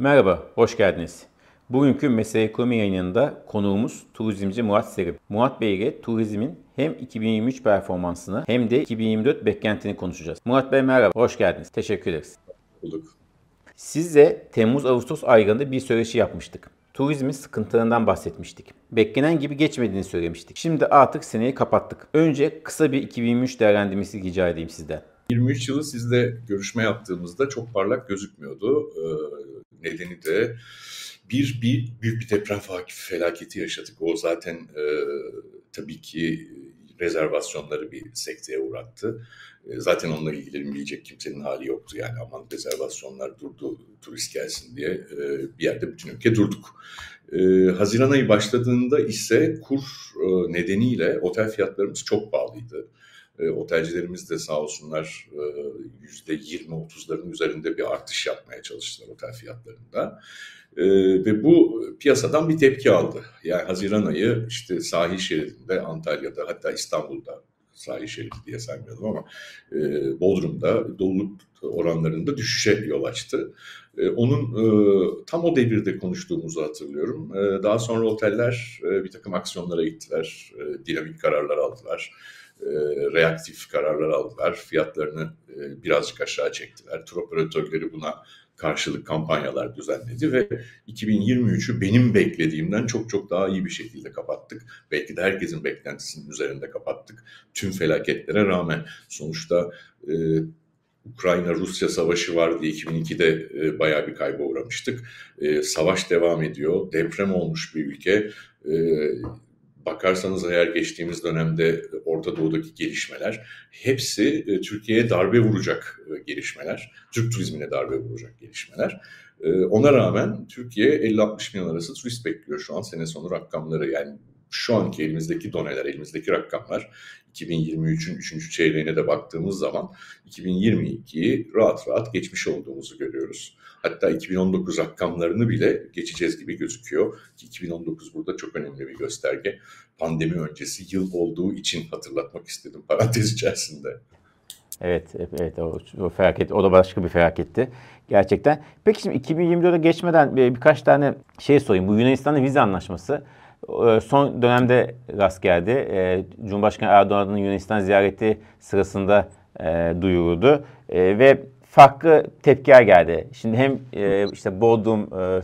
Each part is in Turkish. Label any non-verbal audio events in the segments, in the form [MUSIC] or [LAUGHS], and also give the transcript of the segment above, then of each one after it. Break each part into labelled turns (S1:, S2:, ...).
S1: Merhaba, hoş geldiniz. Bugünkü Mesele Ekonomi yayınında konuğumuz turizmci Murat Serim. Murat Bey ile turizmin hem 2023 performansını hem de 2024 beklentini konuşacağız. Murat Bey merhaba, hoş geldiniz. Teşekkür ederiz.
S2: Bulduk.
S1: Sizle Temmuz-Ağustos aylarında bir söyleşi yapmıştık. Turizmin sıkıntılarından bahsetmiştik. Beklenen gibi geçmediğini söylemiştik. Şimdi artık seneyi kapattık. Önce kısa bir 2023 değerlendirmesi rica edeyim sizden.
S2: 23 yılı sizle görüşme yaptığımızda çok parlak gözükmüyordu. Nedeni de bir, bir büyük bir deprem felaketi yaşadık. O zaten e, tabii ki rezervasyonları bir sekteye uğrattı. E, zaten onunla ilgilenmeyecek kimsenin hali yoktu. Yani aman rezervasyonlar durdu, turist gelsin diye e, bir yerde bütün ülke durduk. E, Haziran ayı başladığında ise kur e, nedeniyle otel fiyatlarımız çok pahalıydı. E, otelcilerimiz de sağ olsunlar yüzde 20-30'ların üzerinde bir artış yapmaya çalıştılar otel fiyatlarında. E, ve bu piyasadan bir tepki aldı. Yani Haziran ayı işte sahil şeridinde Antalya'da hatta İstanbul'da sahil şeridi diye saymıyordum ama e, Bodrum'da doluluk oranlarında düşüşe yol açtı. E, onun e, tam o devirde konuştuğumuzu hatırlıyorum. E, daha sonra oteller e, bir takım aksiyonlara gittiler, e, dinamik kararlar aldılar e, reaktif kararlar aldılar. Fiyatlarını e, birazcık aşağı çektiler. Tur operatörleri buna karşılık kampanyalar düzenledi ve 2023'ü benim beklediğimden çok çok daha iyi bir şekilde kapattık. Belki de herkesin beklentisinin üzerinde kapattık. Tüm felaketlere rağmen sonuçta e, Ukrayna-Rusya savaşı var diye 2002'de e, bayağı bir kayba uğramıştık. E, savaş devam ediyor. Deprem olmuş bir ülke. E, bakarsanız eğer geçtiğimiz dönemde Orta Doğu'daki gelişmeler hepsi e, Türkiye'ye darbe vuracak e, gelişmeler. Türk turizmine darbe vuracak gelişmeler. E, ona rağmen Türkiye 50-60 milyon arası turist bekliyor şu an sene sonu rakamları yani şu anki elimizdeki doneler, elimizdeki rakamlar 2023'ün 3. çeyreğine de baktığımız zaman 2022'yi rahat rahat geçmiş olduğumuzu görüyoruz. Hatta 2019 rakamlarını bile geçeceğiz gibi gözüküyor. Ki 2019 burada çok önemli bir gösterge. Pandemi öncesi yıl olduğu için hatırlatmak istedim parantez içerisinde.
S1: Evet, evet o, o felaket, o da başka bir felaketti gerçekten. Peki şimdi 2024'e geçmeden bir, birkaç tane şey sorayım. Bu Yunanistan'la vize anlaşması e, son dönemde rast geldi. E, Cumhurbaşkanı Erdoğan'ın Yunanistan ziyareti sırasında e, duyuruldu. Ve farklı tepkiler geldi. Şimdi hem e, işte Bodrum, e,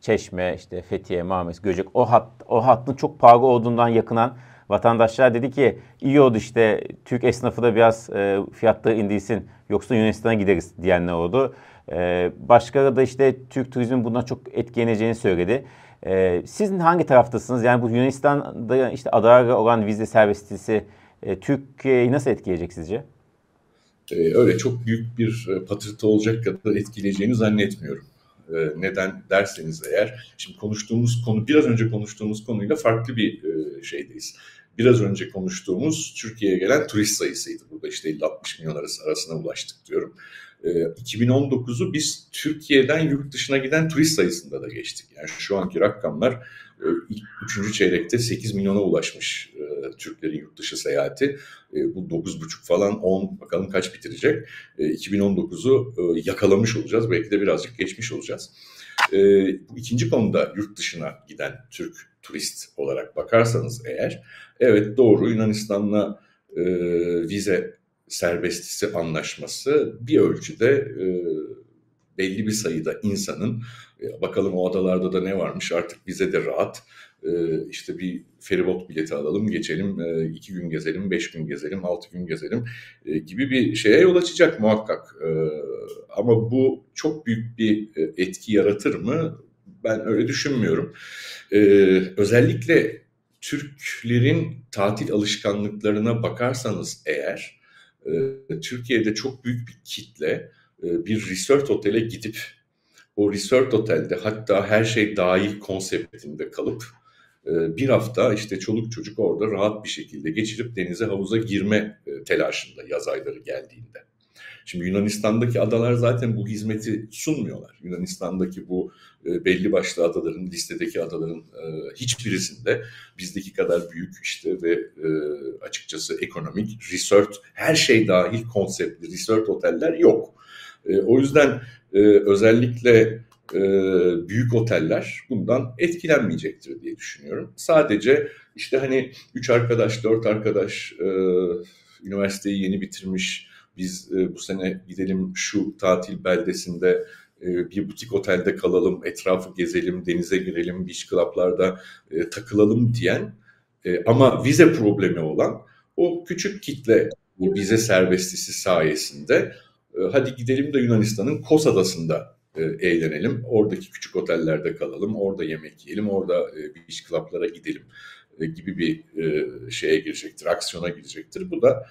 S1: Çeşme, işte Fethiye, Marmaris, Göcek o hat o hattın çok pahalı olduğundan yakınan vatandaşlar dedi ki iyi oldu işte Türk esnafı da biraz fiyatları indirsin yoksa Yunanistan'a gideriz diyenler oldu. E, başkaları da işte Türk turizmin bundan çok etkileneceğini söyledi. E, siz hangi taraftasınız? Yani bu Yunanistan'da işte adalara olan vize serbestisi e, Türkiye'yi nasıl etkileyecek sizce?
S2: e, öyle çok büyük bir e, patırtı olacak kadar etkileyeceğini zannetmiyorum. E, neden derseniz eğer, şimdi konuştuğumuz konu, biraz önce konuştuğumuz konuyla farklı bir e, şeydeyiz. Biraz önce konuştuğumuz Türkiye'ye gelen turist sayısıydı. Burada işte 50-60 milyon arası arasına ulaştık diyorum. 2019'u biz Türkiye'den yurt dışına giden turist sayısında da geçtik. Yani şu anki rakamlar ilk üçüncü çeyrekte 8 milyona ulaşmış Türklerin yurt dışı seyahati. E, bu 9,5 falan 10 bakalım kaç bitirecek. E, 2019'u e, yakalamış olacağız. Belki de birazcık geçmiş olacağız. E, bu ikinci konuda yurt dışına giden Türk turist olarak bakarsanız eğer evet doğru Yunanistan'la e, vize serbestisi anlaşması bir ölçüde e, belli bir sayıda insanın e, bakalım o adalarda da ne varmış artık bize de rahat e, işte bir feribot bileti alalım, geçelim, e, iki gün gezelim, beş gün gezelim, altı gün gezelim e, gibi bir şeye yol açacak muhakkak. Ama bu çok büyük bir etki yaratır mı? Ben öyle düşünmüyorum. Özellikle Türklerin tatil alışkanlıklarına bakarsanız eğer, Türkiye'de çok büyük bir kitle bir resort otele gidip o resort otelde hatta her şey dahil konseptinde kalıp ee, bir hafta işte çoluk çocuk orada rahat bir şekilde geçirip denize havuza girme e, telaşında yaz ayları geldiğinde. Şimdi Yunanistan'daki adalar zaten bu hizmeti sunmuyorlar. Yunanistan'daki bu e, belli başlı adaların, listedeki adaların e, hiçbirisinde bizdeki kadar büyük işte ve açıkçası ekonomik, resort, her şey dahil konseptli resort oteller yok. O yüzden özellikle e, büyük oteller bundan etkilenmeyecektir diye düşünüyorum. Sadece işte hani üç arkadaş, dört arkadaş e, üniversiteyi yeni bitirmiş, biz e, bu sene gidelim şu tatil beldesinde e, bir butik otelde kalalım, etrafı gezelim, denize girelim, beach club'larda e, takılalım diyen e, ama vize problemi olan o küçük kitle vize serbestisi sayesinde e, hadi gidelim de Yunanistan'ın Kos Adası'nda e, eğlenelim. Oradaki küçük otellerde kalalım, orada yemek yiyelim, orada e, beach club'lara gidelim gibi bir şeye girecektir, aksiyona girecektir. Bu da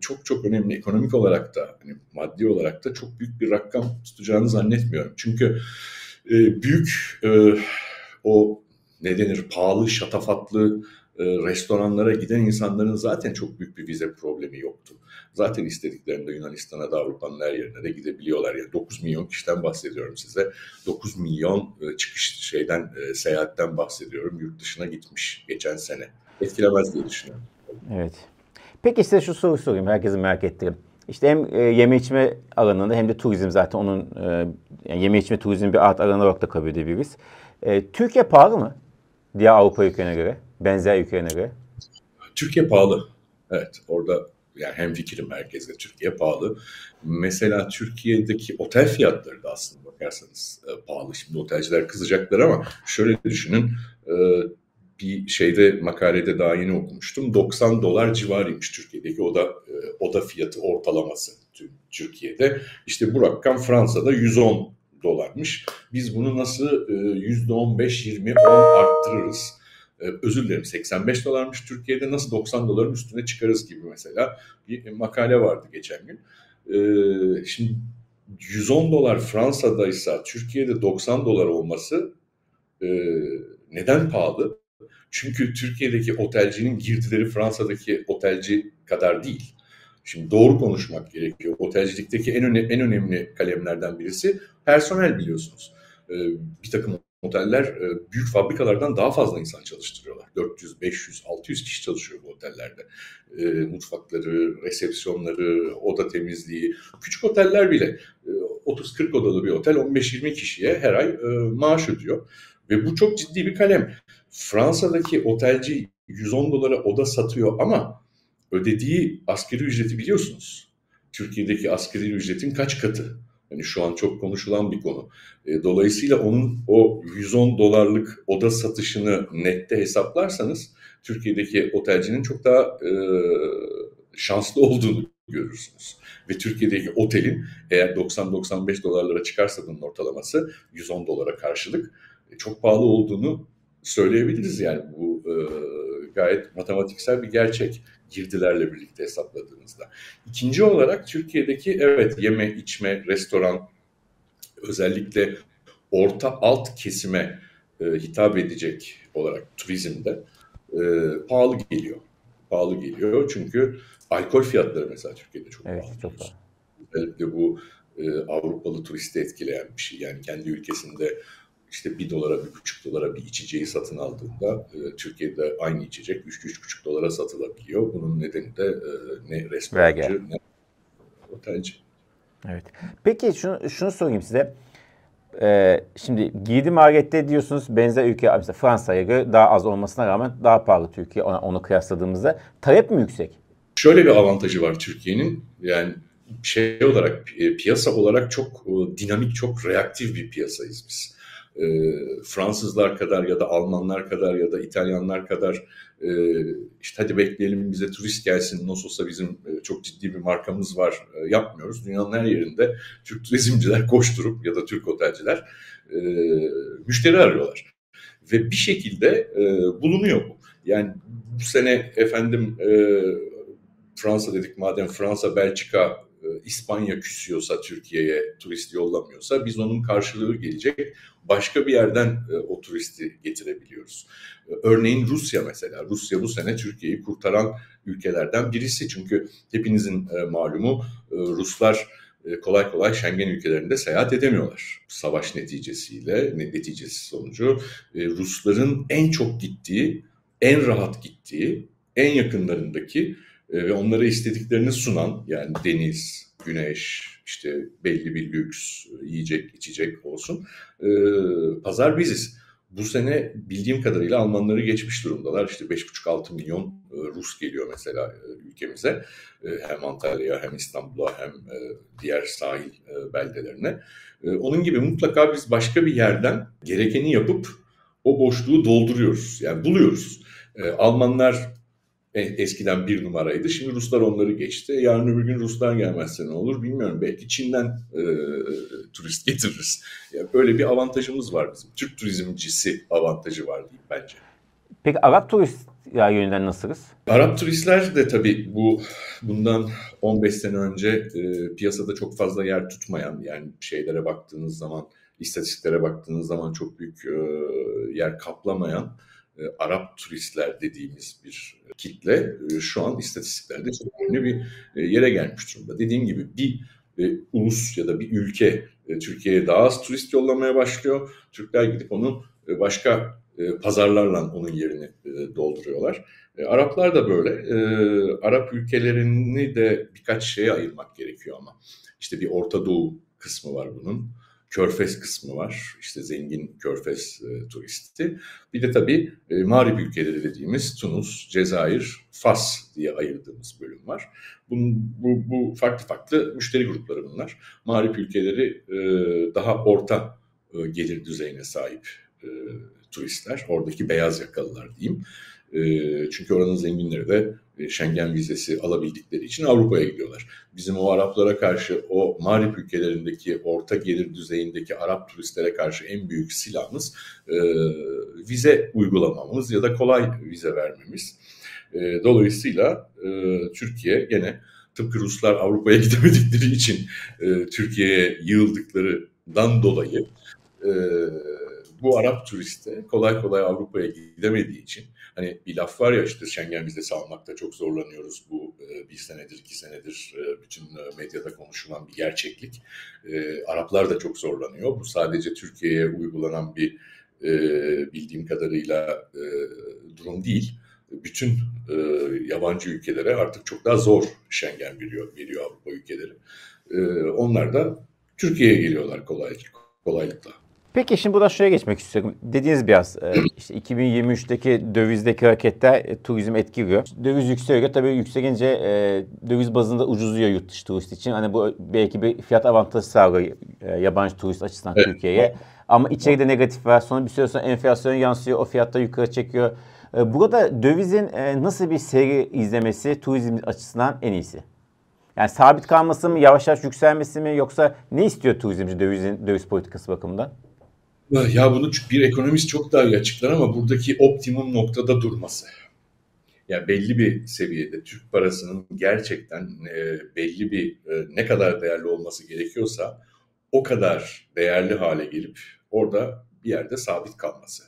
S2: çok çok önemli ekonomik olarak da hani maddi olarak da çok büyük bir rakam tutacağını zannetmiyorum. Çünkü e, büyük e, o ne denir pahalı, şatafatlı e, restoranlara giden insanların zaten çok büyük bir vize problemi yoktu. Zaten istediklerinde Yunanistan'a da Avrupa'nın her yerine de gidebiliyorlar. Yani 9 milyon kişiden bahsediyorum size. 9 milyon e, çıkış şeyden e, seyahatten bahsediyorum. Yurt dışına gitmiş geçen sene. Etkilemez diye düşünüyorum.
S1: Evet. Peki size şu soru sorayım. Herkesin merak ettiğim. İşte hem e, yeme içme alanında hem de turizm zaten onun e, yani yeme içme turizm bir art alanı olarak da kabul edebiliriz. E, Türkiye pahalı mı? Diğer Avrupa ülkelerine göre, benzer ülkelerine göre.
S2: Türkiye pahalı. Evet, orada yani hem fikrim merkezde Türkiye pahalı. Mesela Türkiye'deki otel fiyatları da aslında bakarsanız e, pahalı. Şimdi otelciler kızacaklar ama şöyle düşünün. E, bir şeyde makalede daha yeni okumuştum. 90 dolar civarıymış Türkiye'deki oda e, oda fiyatı ortalaması Türkiye'de. İşte bu rakam Fransa'da 110 dolarmış. Biz bunu nasıl %15, 20, 10 arttırırız? E, özür dilerim 85 dolarmış Türkiye'de nasıl 90 doların üstüne çıkarız gibi mesela bir makale vardı geçen gün. E, şimdi 110 dolar Fransa'daysa Türkiye'de 90 dolar olması e, neden pahalı? Çünkü Türkiye'deki otelcinin girdileri Fransa'daki otelci kadar değil. Şimdi doğru konuşmak gerekiyor. Otelcilikteki en, öne, en önemli kalemlerden birisi personel biliyorsunuz. Ee, bir takım oteller e, büyük fabrikalardan daha fazla insan çalıştırıyorlar. 400, 500, 600 kişi çalışıyor bu otellerde. E, mutfakları, resepsiyonları, oda temizliği. Küçük oteller bile 30-40 e, odalı bir otel 15-20 kişiye her ay maaş ödüyor. Ve bu çok ciddi bir kalem. Fransa'daki otelci 110 dolara oda satıyor ama ödediği asgari ücreti biliyorsunuz. Türkiye'deki asgari ücretin kaç katı? Yani şu an çok konuşulan bir konu. E, dolayısıyla onun o 110 dolarlık oda satışını nette hesaplarsanız Türkiye'deki otelcinin çok daha e, şanslı olduğunu görürsünüz. Ve Türkiye'deki otelin eğer 90-95 dolarlara çıkarsa bunun ortalaması 110 dolara karşılık e, çok pahalı olduğunu söyleyebiliriz yani bu e, gayet matematiksel bir gerçek girdilerle birlikte hesapladığınızda. İkinci olarak Türkiye'deki evet yeme, içme, restoran özellikle orta alt kesime e, hitap edecek olarak turizmde e, pahalı geliyor. Pahalı geliyor çünkü alkol fiyatları mesela Türkiye'de çok
S1: evet,
S2: pahalı.
S1: Çok pahalı.
S2: Özellikle bu e, Avrupalı turisti etkileyen bir şey. Yani kendi ülkesinde işte bir dolara, bir buçuk dolara bir içeceği satın aldığında e, Türkiye'de aynı içecek üç, üç buçuk dolara satılabiliyor. Bunun nedeni de e, ne restorancı ne otelci.
S1: Evet. Peki şunu, şunu sorayım size. Ee, şimdi giydi markette diyorsunuz benzer ülke mesela Fransa'ya göre daha az olmasına rağmen daha pahalı Türkiye ona, onu kıyasladığımızda. Talep mi yüksek?
S2: Şöyle bir avantajı var Türkiye'nin. Yani şey olarak piyasa olarak çok dinamik, çok reaktif bir piyasayız biz e, Fransızlar kadar ya da Almanlar kadar ya da İtalyanlar kadar e, işte hadi bekleyelim bize turist gelsin nasıl olsa bizim e, çok ciddi bir markamız var e, yapmıyoruz. Dünyanın her yerinde Türk turizmciler [LAUGHS] koşturup ya da Türk otelciler e, müşteri arıyorlar. Ve bir şekilde e, bulunuyor bu. Yani bu sene efendim e, Fransa dedik madem Fransa, Belçika e, İspanya küsüyorsa Türkiye'ye turist yollamıyorsa biz onun karşılığı gelecek başka bir yerden e, o turisti getirebiliyoruz. E, örneğin Rusya mesela. Rusya bu sene Türkiye'yi kurtaran ülkelerden birisi. Çünkü hepinizin malumu Ruslar kolay kolay Schengen ülkelerinde seyahat edemiyorlar. Savaş neticesiyle, neticesi sonucu Rusların en çok gittiği, en rahat gittiği, en yakınlarındaki ve onlara istediklerini sunan yani deniz, güneş, işte belli bir lüks, yiyecek, içecek olsun. E, pazar biziz. Bu sene bildiğim kadarıyla Almanları geçmiş durumdalar. İşte 5,5-6 milyon e, Rus geliyor mesela e, ülkemize. E, hem Antalya'ya hem İstanbul'a hem diğer sahil beldelerine. Onun gibi mutlaka biz başka bir yerden gerekeni yapıp o boşluğu dolduruyoruz. Yani buluyoruz. Almanlar e, eskiden bir numaraydı. Şimdi Ruslar onları geçti. Yarın öbür gün Ruslar gelmezse ne olur bilmiyorum. Belki Çin'den e, turist [LAUGHS] getiririz. Yani böyle bir avantajımız var bizim. Türk turizmcisi avantajı var diyeyim bence.
S1: Peki Arap turist ya yönünden nasılız?
S2: Arap turistler de tabii bu bundan 15 sene önce e, piyasada çok fazla yer tutmayan yani şeylere baktığınız zaman istatistiklere baktığınız zaman çok büyük e, yer kaplamayan e, Arap turistler dediğimiz bir kitle e, şu an istatistiklerde çok önemli bir e, yere gelmiş durumda. Dediğim gibi bir ulus ya da bir ülke Türkiye'ye daha az turist yollamaya başlıyor. Türkler gidip onu başka pazarlarla onun yerini dolduruyorlar. Araplar da böyle. Arap ülkelerini de birkaç şeye ayırmak gerekiyor ama. İşte bir Orta Doğu kısmı var bunun. Körfez kısmı var. İşte zengin Körfez e, turisti. Bir de tabii e, Mağrip ülkeleri dediğimiz Tunus, Cezayir, Fas diye ayırdığımız bölüm var. Bunun, bu, bu farklı farklı müşteri grupları bunlar. Mağrip ülkeleri e, daha orta e, gelir düzeyine sahip e, turistler. Oradaki beyaz yakalılar diyeyim. E, çünkü oranın zenginleri de e, Schengen vizesi alabildikleri için Avrupa'ya gidiyorlar. Bizim o Araplara karşı o mağrip ülkelerindeki orta gelir düzeyindeki Arap turistlere karşı en büyük silahımız e, vize uygulamamız ya da kolay vize vermemiz. E, dolayısıyla e, Türkiye gene tıpkı Ruslar Avrupa'ya [LAUGHS] gidemedikleri için e, Türkiye'ye yığıldıklarından dolayı e, bu Arap turiste kolay kolay Avrupa'ya gidemediği için hani bir laf var ya işte Schengen vizesi almakta çok zorlanıyoruz. Bu e, bir senedir, iki senedir e, bütün e, medyada konuşulan bir gerçeklik. Araplar da çok zorlanıyor. Bu sadece Türkiye'ye uygulanan bir bildiğim kadarıyla durum değil. Bütün yabancı ülkelere artık çok daha zor Schengen veriyor, veriyor Avrupa ülkeleri. Onlar da Türkiye'ye geliyorlar kolaylıkla. kolaylıkla.
S1: Peki şimdi buradan şuraya geçmek istiyorum. Dediğiniz biraz e, işte 2023'teki dövizdeki hareketler e, turizm etkiliyor. Döviz yükseliyor. Tabii yükselince e, döviz bazında ucuzluyor yurt dışı turist için. Hani bu belki bir fiyat avantajı sağlıyor yabancı turist açısından evet. Türkiye'ye. Ama içeride negatif var. Sonra bir süre sonra enflasyon yansıyor. O fiyatta yukarı çekiyor. Burada dövizin nasıl bir seri izlemesi turizm açısından en iyisi? Yani sabit kalması mı, yavaş yavaş yükselmesi mi yoksa ne istiyor turizmci dövizin döviz politikası bakımından?
S2: Ya bunu bir ekonomist çok daha iyi açıklar ama buradaki optimum noktada durması. Yani belli bir seviyede Türk parasının gerçekten e, belli bir e, ne kadar değerli olması gerekiyorsa o kadar değerli hale gelip orada bir yerde sabit kalması.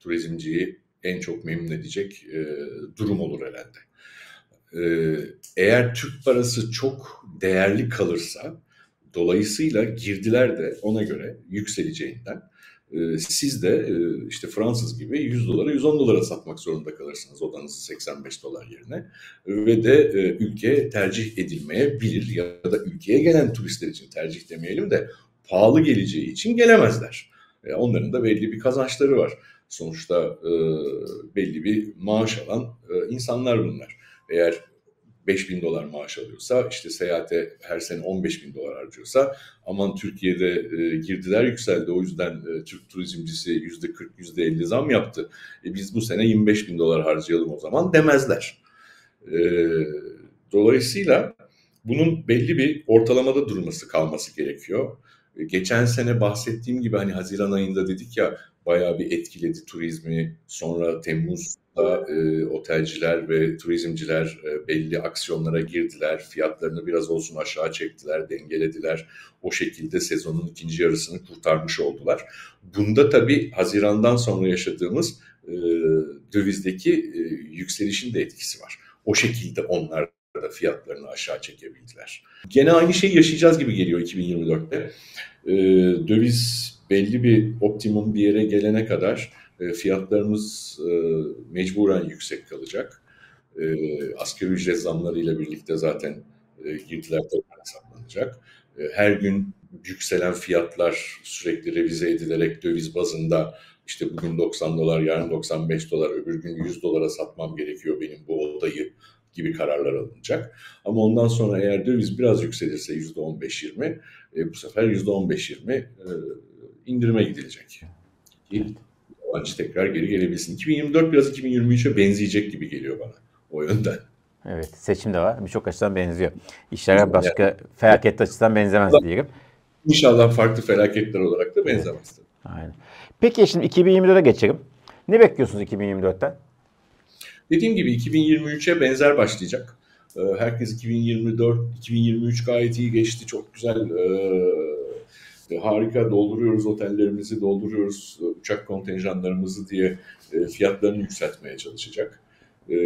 S2: Turizmciyi en çok memnun edecek e, durum olur herhalde. Eğer Türk parası çok değerli kalırsa dolayısıyla girdiler de ona göre yükseleceğinden siz de e, işte Fransız gibi 100 dolara 110 dolara satmak zorunda kalırsınız odanızı 85 dolar yerine ve de e, ülke tercih edilmeyebilir ya da ülkeye gelen turistler için tercih demeyelim de pahalı geleceği için gelemezler. E, onların da belli bir kazançları var. Sonuçta belli bir maaş alan insanlar bunlar. Eğer 5 bin dolar maaş alıyorsa işte seyahate her sene 15 bin dolar harcıyorsa aman Türkiye'de e, girdiler yükseldi o yüzden e, Türk turizmcisi yüzde 40 yüzde 50 zam yaptı. E, biz bu sene 25 bin dolar harcayalım o zaman demezler. E, dolayısıyla bunun belli bir ortalamada durması kalması gerekiyor. E, geçen sene bahsettiğim gibi hani Haziran ayında dedik ya bayağı bir etkiledi turizmi. Sonra Temmuz'da e, otelciler ve turizmciler e, belli aksiyonlara girdiler. Fiyatlarını biraz olsun aşağı çektiler, dengelediler. O şekilde sezonun ikinci yarısını kurtarmış oldular. Bunda tabii Haziran'dan sonra yaşadığımız e, dövizdeki e, yükselişin de etkisi var. O şekilde onlar da fiyatlarını aşağı çekebildiler. Gene aynı şeyi yaşayacağız gibi geliyor 2024'te. E, döviz belli bir optimum bir yere gelene kadar e, fiyatlarımız e, mecburen yüksek kalacak. E, asgari ücret zamlarıyla birlikte zaten e, girdiler tekrar hesaplanacak. Her gün yükselen fiyatlar sürekli revize edilerek döviz bazında işte bugün 90 dolar, yarın 95 dolar, öbür gün 100 dolara satmam gerekiyor benim bu odayı gibi kararlar alınacak. Ama ondan sonra eğer döviz biraz yükselirse %15-20, e, bu sefer %15-20 e, indirime gidilecek. Ki yabancı tekrar geri gelebilsin. 2024 biraz 2023'e benzeyecek gibi geliyor bana o yönden.
S1: Evet seçim de var. Birçok açıdan benziyor. İşler başka yani, felaket açıdan benzemez diyelim.
S2: İnşallah farklı felaketler olarak da benzemez. Evet.
S1: Aynen. Peki şimdi 2024'e geçelim. Ne bekliyorsunuz 2024'ten?
S2: Dediğim gibi 2023'e benzer başlayacak. Ee, herkes 2024, 2023 gayet iyi geçti. Çok güzel, e, harika dolduruyoruz otellerimizi, dolduruyoruz uçak kontenjanlarımızı diye e, fiyatlarını yükseltmeye çalışacak. E,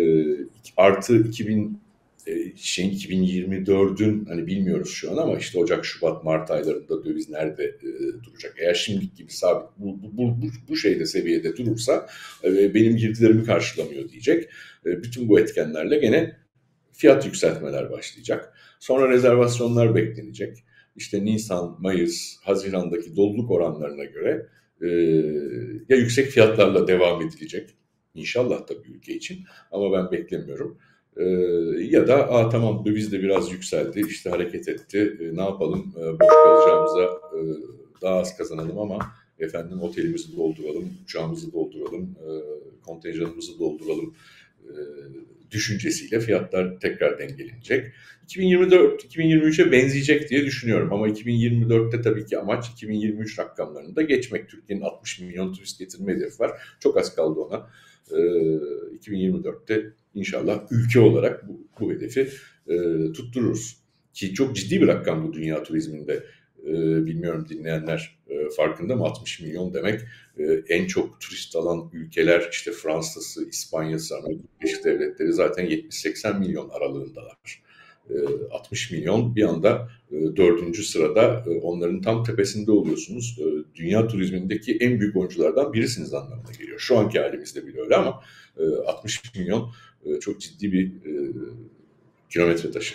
S2: artı 2000 e, şeyin 2024'ün hani bilmiyoruz şu an ama işte Ocak, Şubat, Mart aylarında döviz nerede e, duracak? Eğer şimdiki gibi sabit bu, bu, bu, bu şeyde seviyede durursa e, benim girdilerimi karşılamıyor diyecek. E, bütün bu etkenlerle gene fiyat yükseltmeler başlayacak. Sonra rezervasyonlar beklenecek. İşte Nisan, Mayıs, Haziran'daki doluluk oranlarına göre e, ya yüksek fiyatlarla devam edilecek. İnşallah tabii ülke için ama ben beklemiyorum ee, ya da Aa, tamam döviz de biraz yükseldi, işte hareket etti, e, ne yapalım e, boş kalacağımıza e, daha az kazanalım ama efendim otelimizi dolduralım, uçağımızı dolduralım, e, kontenjanımızı dolduralım e, düşüncesiyle fiyatlar tekrar dengelenecek. 2024-2023'e benzeyecek diye düşünüyorum ama 2024'te tabii ki amaç 2023 rakamlarını da geçmek. Türkiye'nin 60 milyon turist getirme hedefi var. Çok az kaldı ona. E, 2024'te inşallah ülke olarak bu, bu hedefi e, tuttururuz. Ki çok ciddi bir rakam bu dünya turizminde. E, bilmiyorum dinleyenler e, farkında mı? 60 milyon demek e, en çok turist alan ülkeler işte Fransa'sı, İspanya'sı, Amerika Birleşik Devletleri zaten 70-80 milyon aralığındalar. 60 milyon bir anda dördüncü sırada onların tam tepesinde oluyorsunuz. Dünya turizmindeki en büyük oyunculardan birisiniz anlamına geliyor. Şu anki halimizde bile öyle ama 60 milyon e, çok ciddi bir e, kilometre taşı.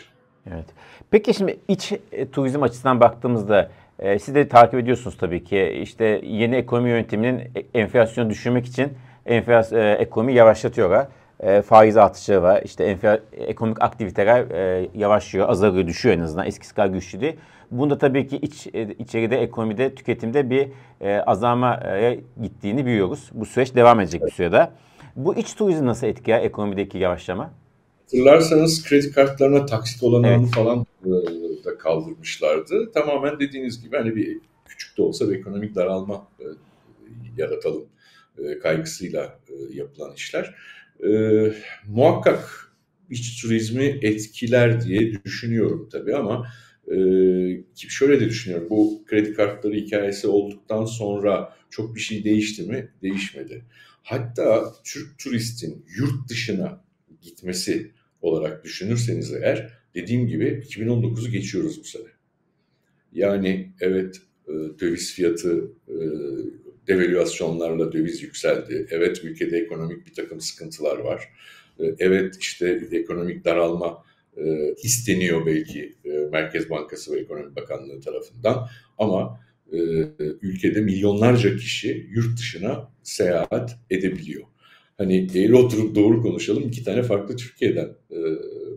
S1: Evet. Peki şimdi iç e, turizm açısından baktığımızda e, siz de takip ediyorsunuz tabii ki işte yeni ekonomi yönetiminin e, enflasyonu düşürmek için enflas e, ekonomi yavaşlatıyorlar. E, faiz artışı var. İşte enfla, ekonomik aktiviteler e, yavaşlıyor, azalıyor, düşüyor en azından. Eskisi kadar güçlü değil. Bunda tabii ki iç e, içeride, ekonomide, tüketimde bir e, azalmaya gittiğini biliyoruz. Bu süreç devam edecek bir sürede. Bu iç turizm nasıl etkiler ekonomideki yavaşlama?
S2: Hatırlarsanız kredi kartlarına taksit olanağını evet. falan e, da kaldırmışlardı. Tamamen dediğiniz gibi hani bir küçük de olsa bir ekonomik daralma e, yaratalım e, kaygısıyla yapılan işler. Muhakkak iç turizmi etkiler diye düşünüyorum tabii ama şöyle de düşünüyorum. Bu kredi kartları hikayesi olduktan sonra çok bir şey değişti mi? Değişmedi. Hatta Türk turistin yurt dışına gitmesi olarak düşünürseniz eğer dediğim gibi 2019'u geçiyoruz bu sene. Yani evet e, döviz fiyatı e, devalüasyonlarla döviz yükseldi. Evet ülkede ekonomik bir takım sıkıntılar var. E, evet işte ekonomik daralma isteniyor belki Merkez Bankası ve Ekonomi Bakanlığı tarafından ama e, ülkede milyonlarca kişi yurt dışına seyahat edebiliyor. Hani eğri oturup doğru konuşalım iki tane farklı Türkiye'den e,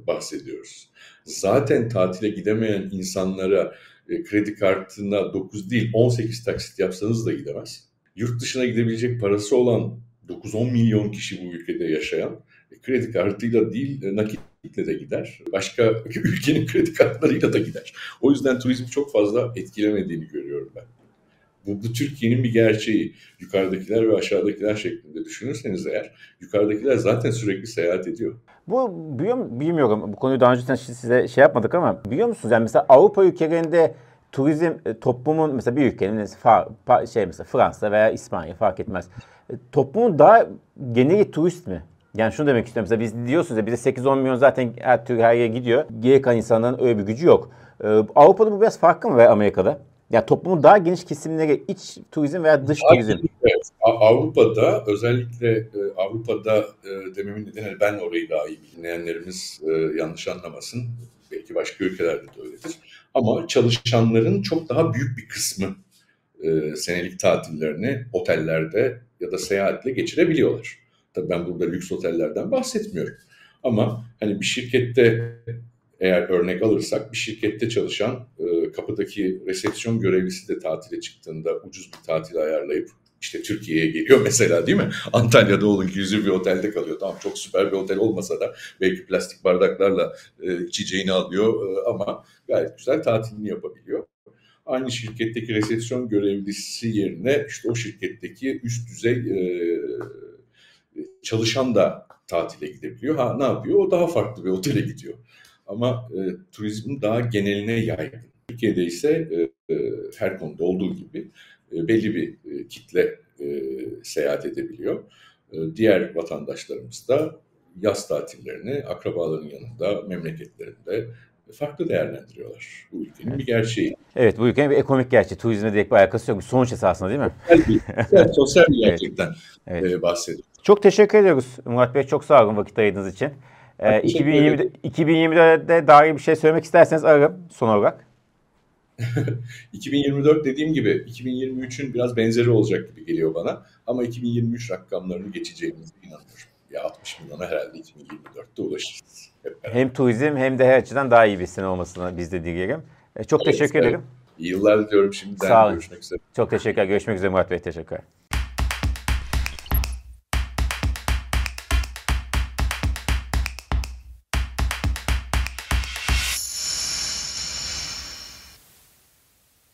S2: bahsediyoruz. Zaten tatile gidemeyen insanlara e, kredi kartına 9 değil 18 taksit yapsanız da gidemez. Yurt dışına gidebilecek parası olan 9-10 milyon kişi bu ülkede yaşayan e, kredi kartıyla değil e, nakitle de gider. Başka [LAUGHS] ülkenin kredi kartlarıyla da gider. O yüzden turizm çok fazla etkilemediğini görüyorum ben. Bu, bu Türkiye'nin bir gerçeği. Yukarıdakiler ve aşağıdakiler şeklinde düşünürseniz eğer yukarıdakiler zaten sürekli seyahat ediyor.
S1: Bu biliyor, bilmiyorum bu konuyu daha önce size şey yapmadık ama biliyor musunuz? Yani mesela Avrupa ülkelerinde turizm e, toplumun mesela bir ülkenin mesela, şey mesela Fransa veya İspanya fark etmez. E, toplumun daha geneli turist mi? Yani şunu demek istiyorum. Mesela biz diyorsunuz ya bize 8-10 milyon zaten her türlü her yere gidiyor. Geri kalan insanların öyle bir gücü yok. Ee, Avrupa'da bu biraz farklı mı ve Amerika'da? Ya toplumun daha geniş kesimleri iç turizm veya dış turizm.
S2: Evet. Avrupa'da özellikle e, Avrupa'da e, dememin nedeni hani ben orayı daha iyi bilmeyenlerimiz e, yanlış anlamasın. Belki başka ülkelerde de öyledir. Ama çalışanların çok daha büyük bir kısmı senelik tatillerini otellerde ya da seyahatle geçirebiliyorlar. Tabii ben burada lüks otellerden bahsetmiyorum. Ama hani bir şirkette eğer örnek alırsak bir şirkette çalışan e, kapıdaki resepsiyon görevlisi de tatile çıktığında ucuz bir tatil ayarlayıp işte Türkiye'ye geliyor mesela değil mi? [LAUGHS] Antalya'da olun ki yüzü bir otelde kalıyor. Tamam çok süper bir otel olmasa da belki plastik bardaklarla e, içeceğini alıyor e, ama gayet güzel tatilini yapabiliyor. Aynı şirketteki resepsiyon görevlisi yerine işte o şirketteki üst düzey e, çalışan da tatile gidebiliyor. Ha ne yapıyor? O daha farklı bir otele gidiyor. Ama e, turizmin daha geneline yaygın. Türkiye'de ise e, e, her konuda olduğu gibi e, belli bir e, kitle e, seyahat edebiliyor. E, diğer vatandaşlarımız da yaz tatillerini akrabaların yanında, memleketlerinde farklı değerlendiriyorlar. Bu ülkenin bir gerçeği.
S1: Evet bu ülkenin bir ekonomik gerçeği. Turizmle direkt bir alakası yok. Sonuç esasında değil mi?
S2: Sosyal bir, evet, sosyal bir [LAUGHS] gerçekten evet. evet. bahsediyoruz.
S1: Çok teşekkür ediyoruz Murat Bey. Çok sağ olun vakit ayırdığınız için. Ee, 2020, 2024'de daha iyi bir şey söylemek isterseniz ararım son olarak. [LAUGHS]
S2: 2024 dediğim gibi 2023'ün biraz benzeri olacak gibi geliyor bana. Ama 2023 rakamlarını geçeceğimize inanıyorum. Ya 60 milyona herhalde 2024'te ulaşırız.
S1: Hem turizm hem de her açıdan daha iyi bir sene olmasını biz de dilerim. Çok evet, teşekkür evet. ederim.
S2: İyi yıllar diliyorum şimdiden. Sağ olun. Görüşmek üzere.
S1: Çok teşekkürler. Görüşmek üzere Murat Bey. Teşekkürler.